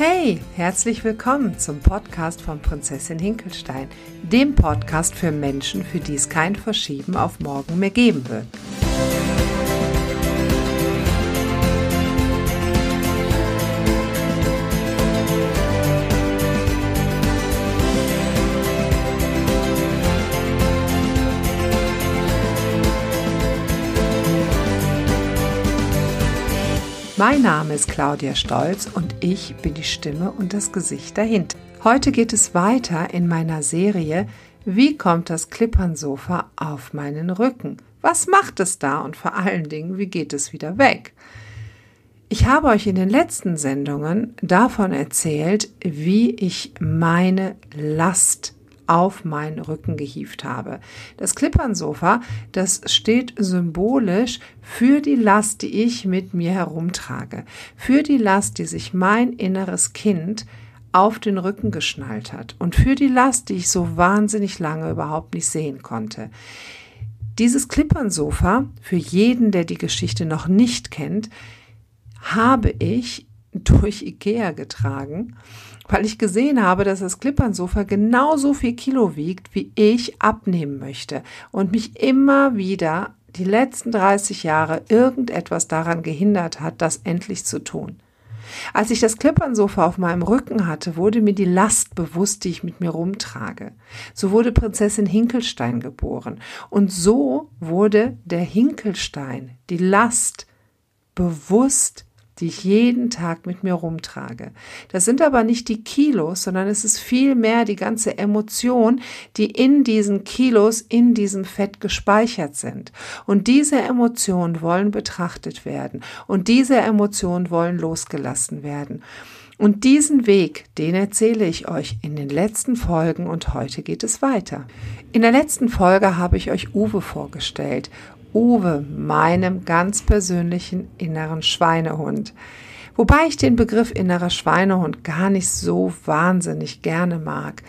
Hey, herzlich willkommen zum Podcast von Prinzessin Hinkelstein, dem Podcast für Menschen, für die es kein Verschieben auf morgen mehr geben wird. Mein Name ist Claudia Stolz und ich bin die Stimme und das Gesicht dahinter. Heute geht es weiter in meiner Serie Wie kommt das Klippernsofa auf meinen Rücken? Was macht es da und vor allen Dingen, wie geht es wieder weg? Ich habe euch in den letzten Sendungen davon erzählt, wie ich meine Last auf meinen Rücken gehievt habe. Das Klippernsofa, das steht symbolisch für die Last, die ich mit mir herumtrage, für die Last, die sich mein inneres Kind auf den Rücken geschnallt hat und für die Last, die ich so wahnsinnig lange überhaupt nicht sehen konnte. Dieses Klippernsofa, für jeden, der die Geschichte noch nicht kennt, habe ich durch Ikea getragen weil ich gesehen habe, dass das Klippernsofa genauso viel Kilo wiegt, wie ich abnehmen möchte und mich immer wieder die letzten 30 Jahre irgendetwas daran gehindert hat, das endlich zu tun. Als ich das Klippernsofa auf meinem Rücken hatte, wurde mir die Last bewusst, die ich mit mir rumtrage. So wurde Prinzessin Hinkelstein geboren. Und so wurde der Hinkelstein, die Last, bewusst die ich jeden Tag mit mir rumtrage. Das sind aber nicht die Kilos, sondern es ist vielmehr die ganze Emotion, die in diesen Kilos, in diesem Fett gespeichert sind. Und diese Emotionen wollen betrachtet werden und diese Emotionen wollen losgelassen werden. Und diesen Weg, den erzähle ich euch in den letzten Folgen und heute geht es weiter. In der letzten Folge habe ich euch Uwe vorgestellt Uwe, meinem ganz persönlichen inneren Schweinehund. Wobei ich den Begriff innerer Schweinehund gar nicht so wahnsinnig gerne mag.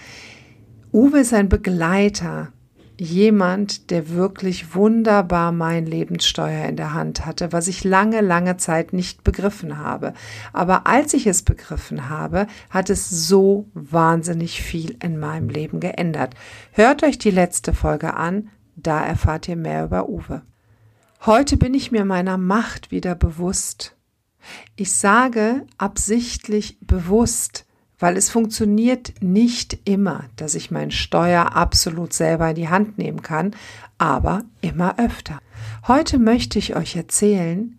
Uwe ist ein Begleiter, jemand, der wirklich wunderbar mein Lebenssteuer in der Hand hatte, was ich lange, lange Zeit nicht begriffen habe. Aber als ich es begriffen habe, hat es so wahnsinnig viel in meinem Leben geändert. Hört euch die letzte Folge an, da erfahrt ihr mehr über Uwe. Heute bin ich mir meiner Macht wieder bewusst. Ich sage absichtlich bewusst, weil es funktioniert nicht immer, dass ich mein Steuer absolut selber in die Hand nehmen kann, aber immer öfter. Heute möchte ich euch erzählen,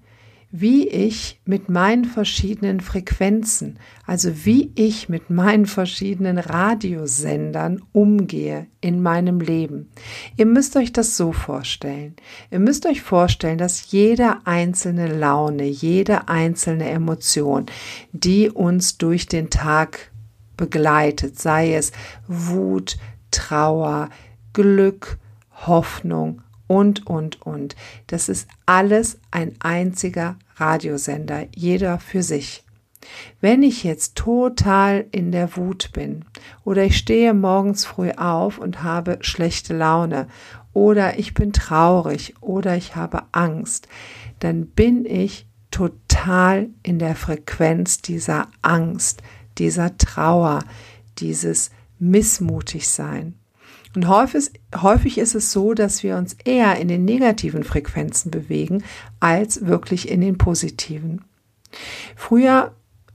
wie ich mit meinen verschiedenen Frequenzen, also wie ich mit meinen verschiedenen Radiosendern umgehe in meinem Leben. Ihr müsst euch das so vorstellen. Ihr müsst euch vorstellen, dass jede einzelne Laune, jede einzelne Emotion, die uns durch den Tag begleitet, sei es Wut, Trauer, Glück, Hoffnung, und, und, und. Das ist alles ein einziger Radiosender, jeder für sich. Wenn ich jetzt total in der Wut bin oder ich stehe morgens früh auf und habe schlechte Laune oder ich bin traurig oder ich habe Angst, dann bin ich total in der Frequenz dieser Angst, dieser Trauer, dieses Missmutigsein. Und häufig, häufig ist es so, dass wir uns eher in den negativen Frequenzen bewegen, als wirklich in den positiven. Früher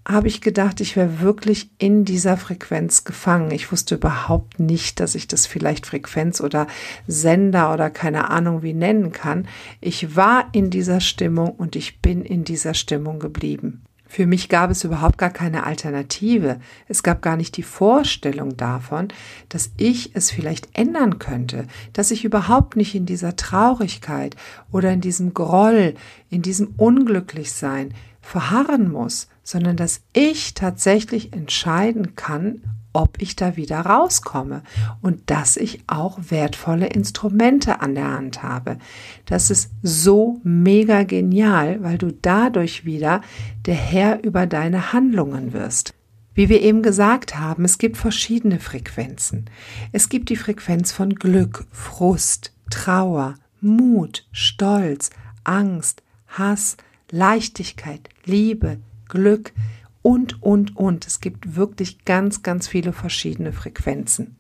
habe ich gedacht, ich wäre wirklich in dieser Frequenz gefangen. Ich wusste überhaupt nicht, dass ich das vielleicht Frequenz oder Sender oder keine Ahnung wie nennen kann. Ich war in dieser Stimmung und ich bin in dieser Stimmung geblieben. Für mich gab es überhaupt gar keine Alternative. Es gab gar nicht die Vorstellung davon, dass ich es vielleicht ändern könnte, dass ich überhaupt nicht in dieser Traurigkeit oder in diesem Groll, in diesem Unglücklichsein verharren muss, sondern dass ich tatsächlich entscheiden kann, ob ich da wieder rauskomme und dass ich auch wertvolle Instrumente an der Hand habe. Das ist so mega genial, weil du dadurch wieder der Herr über deine Handlungen wirst. Wie wir eben gesagt haben, es gibt verschiedene Frequenzen. Es gibt die Frequenz von Glück, Frust, Trauer, Mut, Stolz, Angst, Hass, Leichtigkeit, Liebe, Glück und, und, und. Es gibt wirklich ganz, ganz viele verschiedene Frequenzen.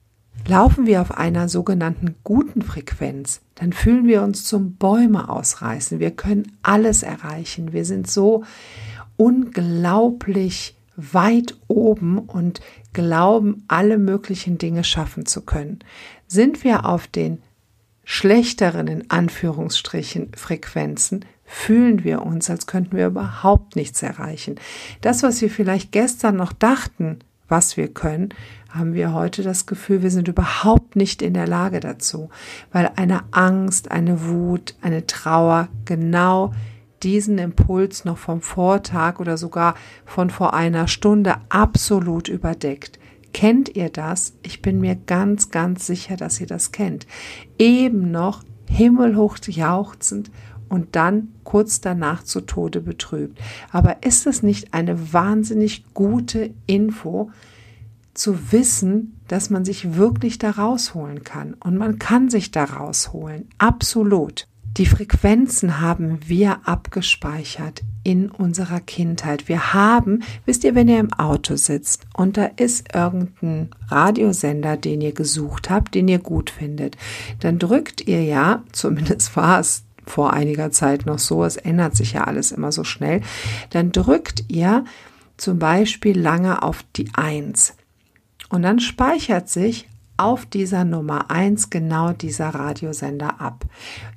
Laufen wir auf einer sogenannten guten Frequenz, dann fühlen wir uns zum Bäume ausreißen. Wir können alles erreichen. Wir sind so unglaublich weit oben und glauben, alle möglichen Dinge schaffen zu können. Sind wir auf den schlechteren, in Anführungsstrichen, Frequenzen, fühlen wir uns, als könnten wir überhaupt nichts erreichen. Das, was wir vielleicht gestern noch dachten, was wir können, haben wir heute das Gefühl, wir sind überhaupt nicht in der Lage dazu, weil eine Angst, eine Wut, eine Trauer genau diesen Impuls noch vom Vortag oder sogar von vor einer Stunde absolut überdeckt. Kennt ihr das? Ich bin mir ganz, ganz sicher, dass ihr das kennt. Eben noch himmelhoch jauchzend und dann kurz danach zu Tode betrübt. Aber ist es nicht eine wahnsinnig gute Info, zu wissen, dass man sich wirklich da rausholen kann. Und man kann sich da rausholen. Absolut. Die Frequenzen haben wir abgespeichert in unserer Kindheit. Wir haben, wisst ihr, wenn ihr im Auto sitzt und da ist irgendein Radiosender, den ihr gesucht habt, den ihr gut findet, dann drückt ihr ja, zumindest war es vor einiger Zeit noch so, es ändert sich ja alles immer so schnell, dann drückt ihr zum Beispiel lange auf die Eins. Und dann speichert sich auf dieser Nummer 1 genau dieser Radiosender ab.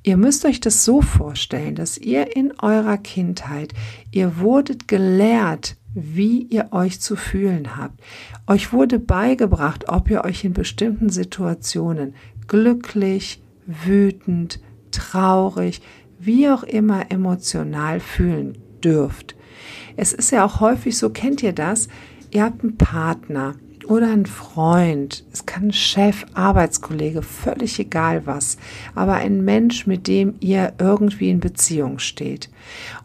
Ihr müsst euch das so vorstellen, dass ihr in eurer Kindheit, ihr wurdet gelehrt, wie ihr euch zu fühlen habt. Euch wurde beigebracht, ob ihr euch in bestimmten Situationen glücklich, wütend, traurig, wie auch immer emotional fühlen dürft. Es ist ja auch häufig so, kennt ihr das? Ihr habt einen Partner, oder ein Freund, es kann ein Chef, Arbeitskollege, völlig egal was, aber ein Mensch, mit dem ihr irgendwie in Beziehung steht.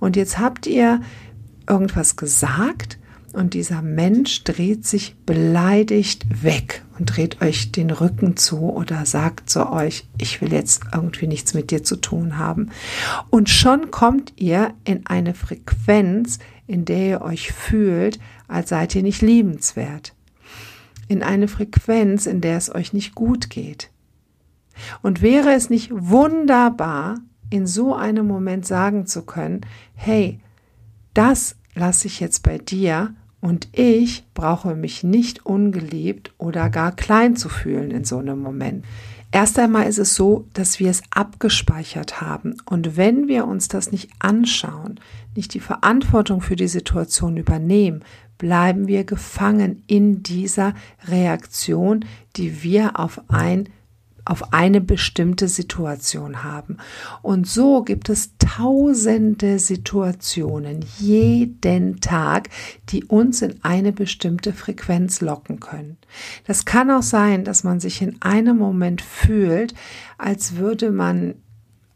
Und jetzt habt ihr irgendwas gesagt und dieser Mensch dreht sich beleidigt weg und dreht euch den Rücken zu oder sagt zu euch, ich will jetzt irgendwie nichts mit dir zu tun haben. Und schon kommt ihr in eine Frequenz, in der ihr euch fühlt, als seid ihr nicht liebenswert in eine Frequenz, in der es euch nicht gut geht. Und wäre es nicht wunderbar, in so einem Moment sagen zu können, hey, das lasse ich jetzt bei dir und ich brauche mich nicht ungeliebt oder gar klein zu fühlen in so einem Moment. Erst einmal ist es so, dass wir es abgespeichert haben. Und wenn wir uns das nicht anschauen, nicht die Verantwortung für die Situation übernehmen, bleiben wir gefangen in dieser Reaktion, die wir auf ein auf eine bestimmte Situation haben. Und so gibt es tausende Situationen jeden Tag, die uns in eine bestimmte Frequenz locken können. Das kann auch sein, dass man sich in einem Moment fühlt, als würde man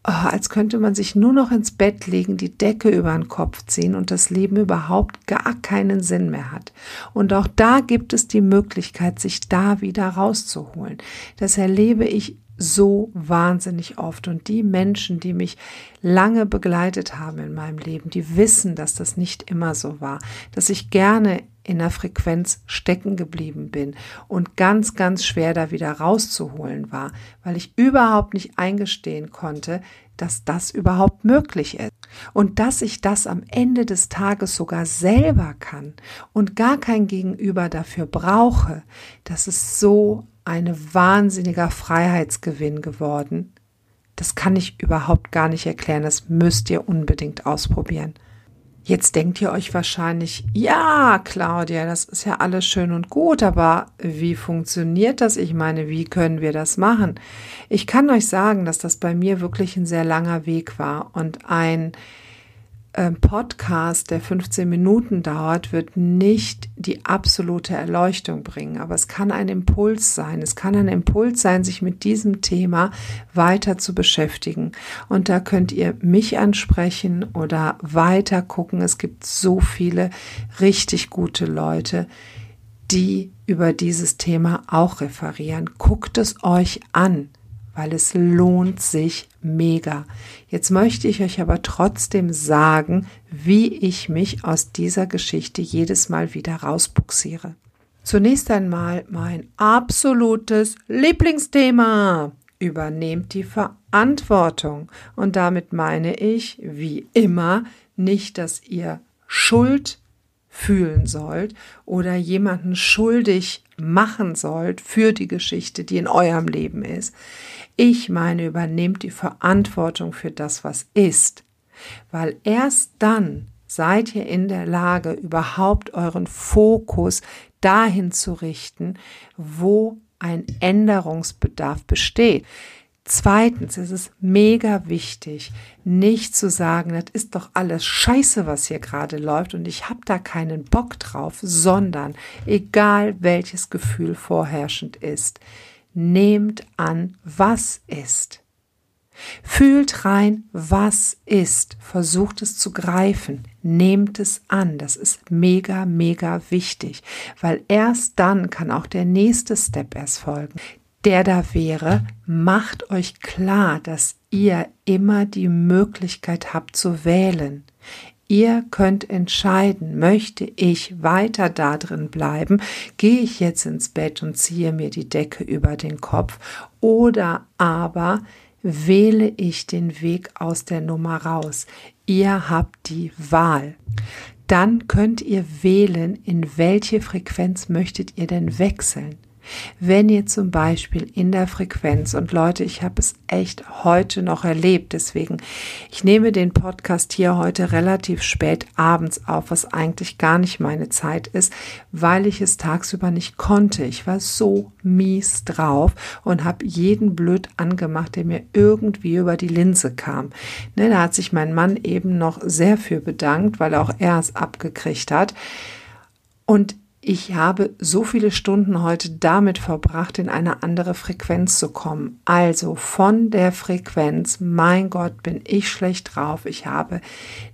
als könnte man sich nur noch ins Bett legen, die Decke über den Kopf ziehen und das Leben überhaupt gar keinen Sinn mehr hat. Und auch da gibt es die Möglichkeit, sich da wieder rauszuholen. Das erlebe ich so wahnsinnig oft. Und die Menschen, die mich lange begleitet haben in meinem Leben, die wissen, dass das nicht immer so war, dass ich gerne in der Frequenz stecken geblieben bin und ganz, ganz schwer da wieder rauszuholen war, weil ich überhaupt nicht eingestehen konnte, dass das überhaupt möglich ist. Und dass ich das am Ende des Tages sogar selber kann und gar kein Gegenüber dafür brauche, das ist so ein wahnsinniger Freiheitsgewinn geworden. Das kann ich überhaupt gar nicht erklären. Das müsst ihr unbedingt ausprobieren. Jetzt denkt ihr euch wahrscheinlich, ja, Claudia, das ist ja alles schön und gut, aber wie funktioniert das? Ich meine, wie können wir das machen? Ich kann euch sagen, dass das bei mir wirklich ein sehr langer Weg war und ein Podcast, der 15 Minuten dauert, wird nicht die absolute Erleuchtung bringen, aber es kann ein Impuls sein. Es kann ein Impuls sein, sich mit diesem Thema weiter zu beschäftigen. Und da könnt ihr mich ansprechen oder weiter gucken. Es gibt so viele richtig gute Leute, die über dieses Thema auch referieren. Guckt es euch an weil es lohnt sich mega. Jetzt möchte ich euch aber trotzdem sagen, wie ich mich aus dieser Geschichte jedes Mal wieder rausbuxiere. Zunächst einmal mein absolutes Lieblingsthema. Übernehmt die Verantwortung. Und damit meine ich, wie immer, nicht, dass ihr Schuld fühlen sollt oder jemanden schuldig machen sollt für die Geschichte, die in eurem Leben ist. Ich meine, übernehmt die Verantwortung für das, was ist, weil erst dann seid ihr in der Lage, überhaupt euren Fokus dahin zu richten, wo ein Änderungsbedarf besteht. Zweitens ist es mega wichtig, nicht zu sagen, das ist doch alles scheiße, was hier gerade läuft und ich habe da keinen Bock drauf, sondern egal welches Gefühl vorherrschend ist, nehmt an, was ist. Fühlt rein, was ist, versucht es zu greifen, nehmt es an, das ist mega, mega wichtig, weil erst dann kann auch der nächste Step erst folgen der da wäre, macht euch klar, dass ihr immer die Möglichkeit habt zu wählen. Ihr könnt entscheiden, möchte ich weiter da drin bleiben, gehe ich jetzt ins Bett und ziehe mir die Decke über den Kopf oder aber wähle ich den Weg aus der Nummer raus. Ihr habt die Wahl. Dann könnt ihr wählen, in welche Frequenz möchtet ihr denn wechseln. Wenn ihr zum Beispiel in der Frequenz, und Leute, ich habe es echt heute noch erlebt, deswegen, ich nehme den Podcast hier heute relativ spät abends auf, was eigentlich gar nicht meine Zeit ist, weil ich es tagsüber nicht konnte. Ich war so mies drauf und habe jeden blöd angemacht, der mir irgendwie über die Linse kam. Ne, da hat sich mein Mann eben noch sehr für bedankt, weil auch er es abgekriegt hat. Und ich habe so viele Stunden heute damit verbracht, in eine andere Frequenz zu kommen. Also von der Frequenz, mein Gott, bin ich schlecht drauf. Ich habe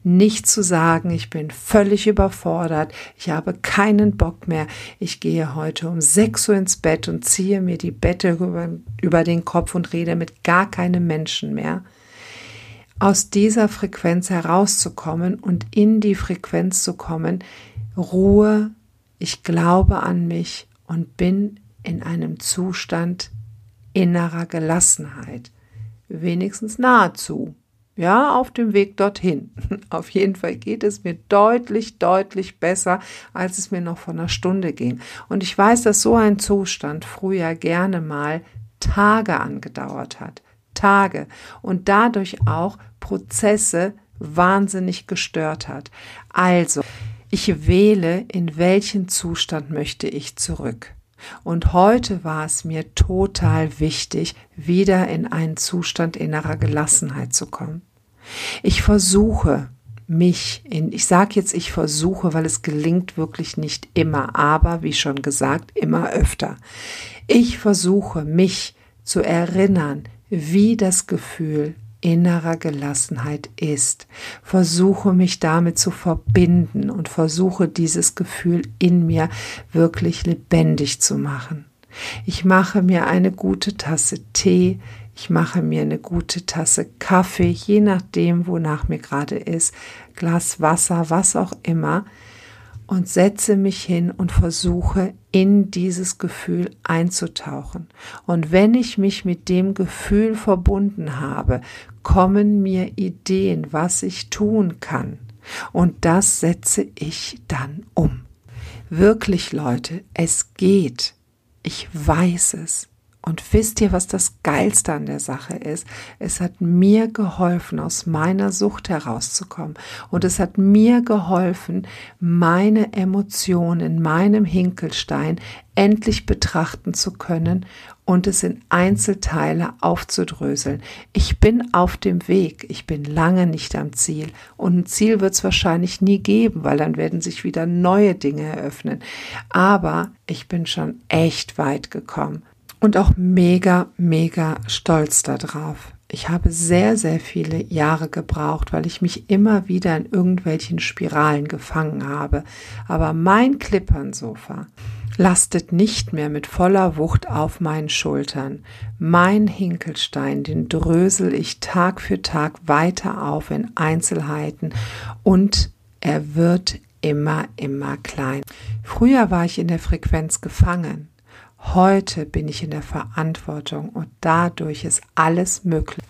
nichts zu sagen. Ich bin völlig überfordert. Ich habe keinen Bock mehr. Ich gehe heute um 6 Uhr ins Bett und ziehe mir die Bette über, über den Kopf und rede mit gar keinem Menschen mehr aus dieser Frequenz herauszukommen und in die Frequenz zu kommen, Ruhe, ich glaube an mich und bin in einem Zustand innerer Gelassenheit. Wenigstens nahezu. Ja, auf dem Weg dorthin. Auf jeden Fall geht es mir deutlich, deutlich besser, als es mir noch vor einer Stunde ging. Und ich weiß, dass so ein Zustand früher gerne mal Tage angedauert hat. Tage. Und dadurch auch Prozesse wahnsinnig gestört hat. Also, ich wähle, in welchen Zustand möchte ich zurück. Und heute war es mir total wichtig, wieder in einen Zustand innerer Gelassenheit zu kommen. Ich versuche mich in, ich sage jetzt, ich versuche, weil es gelingt wirklich nicht immer, aber wie schon gesagt, immer öfter. Ich versuche mich zu erinnern, wie das Gefühl innerer Gelassenheit ist. Versuche mich damit zu verbinden und versuche dieses Gefühl in mir wirklich lebendig zu machen. Ich mache mir eine gute Tasse Tee, ich mache mir eine gute Tasse Kaffee, je nachdem, wonach mir gerade ist, Glas Wasser, was auch immer und setze mich hin und versuche in dieses Gefühl einzutauchen. Und wenn ich mich mit dem Gefühl verbunden habe, kommen mir Ideen, was ich tun kann. Und das setze ich dann um. Wirklich, Leute, es geht. Ich weiß es. Und wisst ihr, was das Geilste an der Sache ist? Es hat mir geholfen, aus meiner Sucht herauszukommen. Und es hat mir geholfen, meine Emotionen in meinem Hinkelstein endlich betrachten zu können und es in Einzelteile aufzudröseln. Ich bin auf dem Weg, ich bin lange nicht am Ziel und ein Ziel wird es wahrscheinlich nie geben, weil dann werden sich wieder neue Dinge eröffnen. Aber ich bin schon echt weit gekommen und auch mega, mega stolz darauf. Ich habe sehr, sehr viele Jahre gebraucht, weil ich mich immer wieder in irgendwelchen Spiralen gefangen habe. Aber mein Klippernsofa lastet nicht mehr mit voller Wucht auf meinen Schultern. Mein Hinkelstein, den drösel ich Tag für Tag weiter auf in Einzelheiten und er wird immer, immer klein. Früher war ich in der Frequenz gefangen. Heute bin ich in der Verantwortung und dadurch ist alles möglich.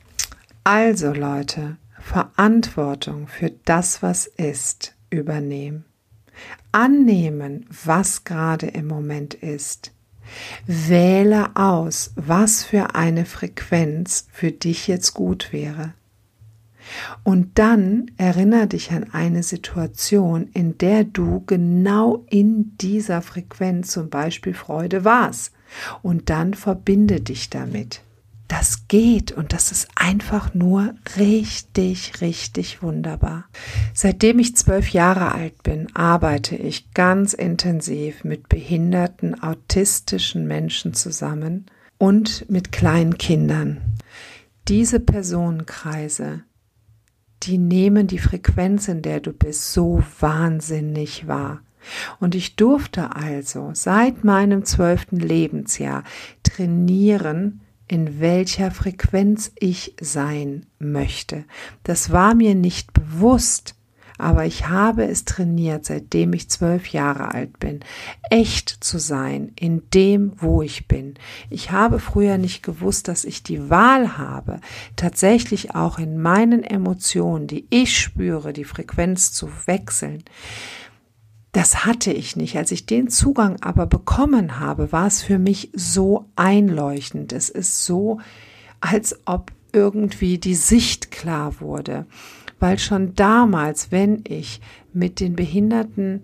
Also Leute, Verantwortung für das, was ist, übernehmen. Annehmen, was gerade im Moment ist. Wähle aus, was für eine Frequenz für dich jetzt gut wäre. Und dann erinnere dich an eine Situation, in der du genau in dieser Frequenz zum Beispiel Freude warst. Und dann verbinde dich damit. Das geht und das ist einfach nur richtig, richtig wunderbar. Seitdem ich zwölf Jahre alt bin, arbeite ich ganz intensiv mit behinderten, autistischen Menschen zusammen und mit kleinen Kindern. Diese Personenkreise die nehmen die Frequenz, in der du bist, so wahnsinnig wahr. Und ich durfte also seit meinem zwölften Lebensjahr trainieren, in welcher Frequenz ich sein möchte. Das war mir nicht bewusst, aber ich habe es trainiert, seitdem ich zwölf Jahre alt bin, echt zu sein in dem, wo ich bin. Ich habe früher nicht gewusst, dass ich die Wahl habe, tatsächlich auch in meinen Emotionen, die ich spüre, die Frequenz zu wechseln. Das hatte ich nicht. Als ich den Zugang aber bekommen habe, war es für mich so einleuchtend. Es ist so, als ob irgendwie die Sicht klar wurde weil schon damals, wenn ich mit den behinderten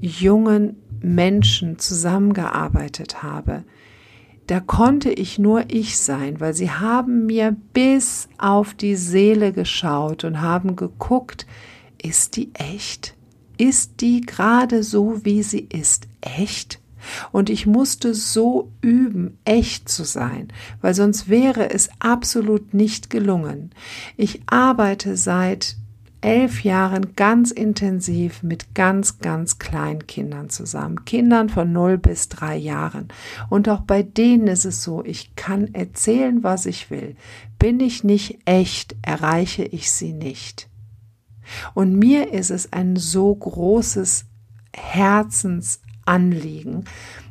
jungen Menschen zusammengearbeitet habe, da konnte ich nur ich sein, weil sie haben mir bis auf die Seele geschaut und haben geguckt, ist die echt? Ist die gerade so, wie sie ist, echt? Und ich musste so üben, echt zu sein, weil sonst wäre es absolut nicht gelungen. Ich arbeite seit elf Jahren ganz intensiv mit ganz, ganz kleinen Kindern zusammen. Kindern von 0 bis 3 Jahren. Und auch bei denen ist es so, ich kann erzählen, was ich will. Bin ich nicht echt, erreiche ich sie nicht. Und mir ist es ein so großes Herzensanliegen,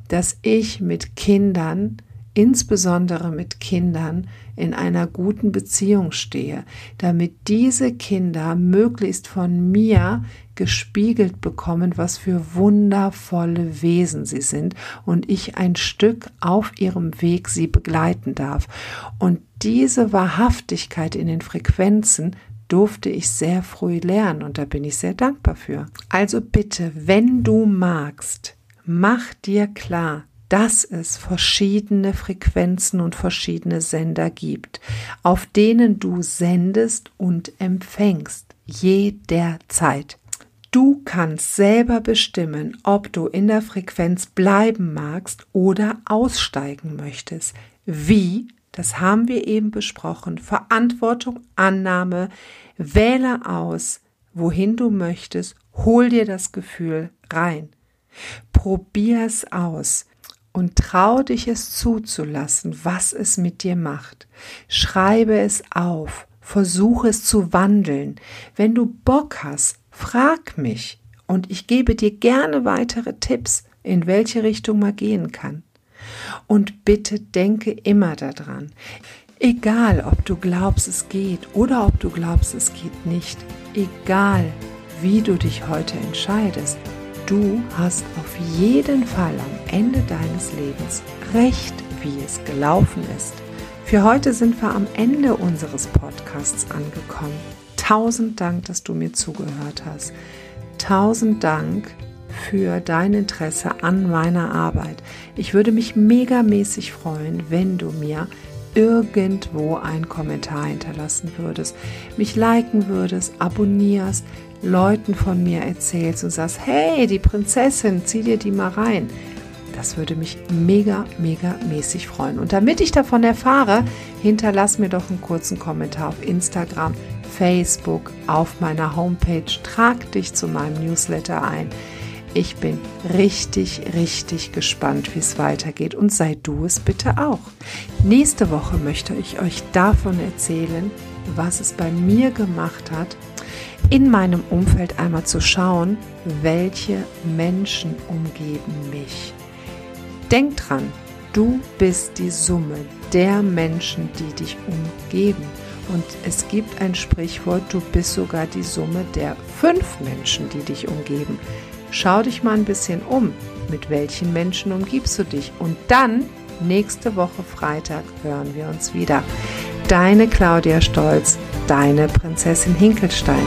dass ich mit Kindern insbesondere mit Kindern in einer guten Beziehung stehe, damit diese Kinder möglichst von mir gespiegelt bekommen, was für wundervolle Wesen sie sind und ich ein Stück auf ihrem Weg sie begleiten darf. Und diese Wahrhaftigkeit in den Frequenzen durfte ich sehr früh lernen und da bin ich sehr dankbar für. Also bitte, wenn du magst, mach dir klar, dass es verschiedene Frequenzen und verschiedene Sender gibt, auf denen du sendest und empfängst, jederzeit. Du kannst selber bestimmen, ob du in der Frequenz bleiben magst oder aussteigen möchtest. Wie? Das haben wir eben besprochen. Verantwortung, Annahme, wähle aus, wohin du möchtest, hol dir das Gefühl rein. Probier's aus und trau dich es zuzulassen, was es mit dir macht. Schreibe es auf, versuche es zu wandeln. Wenn du Bock hast, frag mich und ich gebe dir gerne weitere Tipps, in welche Richtung man gehen kann. Und bitte denke immer daran, egal ob du glaubst, es geht oder ob du glaubst, es geht nicht, egal wie du dich heute entscheidest, Du hast auf jeden Fall am Ende deines Lebens recht, wie es gelaufen ist. Für heute sind wir am Ende unseres Podcasts angekommen. Tausend Dank, dass du mir zugehört hast. Tausend Dank für dein Interesse an meiner Arbeit. Ich würde mich megamäßig freuen, wenn du mir irgendwo einen Kommentar hinterlassen würdest, mich liken würdest, abonnierst, Leuten von mir erzählst und sagst, hey, die Prinzessin, zieh dir die mal rein. Das würde mich mega, mega mäßig freuen. Und damit ich davon erfahre, hinterlass mir doch einen kurzen Kommentar auf Instagram, Facebook, auf meiner Homepage. Trag dich zu meinem Newsletter ein. Ich bin richtig, richtig gespannt, wie es weitergeht und sei du es bitte auch. Nächste Woche möchte ich euch davon erzählen, was es bei mir gemacht hat, in meinem Umfeld einmal zu schauen, welche Menschen umgeben mich. Denk dran, du bist die Summe der Menschen, die dich umgeben. Und es gibt ein Sprichwort, du bist sogar die Summe der fünf Menschen, die dich umgeben. Schau dich mal ein bisschen um. Mit welchen Menschen umgibst du dich? Und dann, nächste Woche Freitag, hören wir uns wieder. Deine Claudia Stolz, deine Prinzessin Hinkelstein.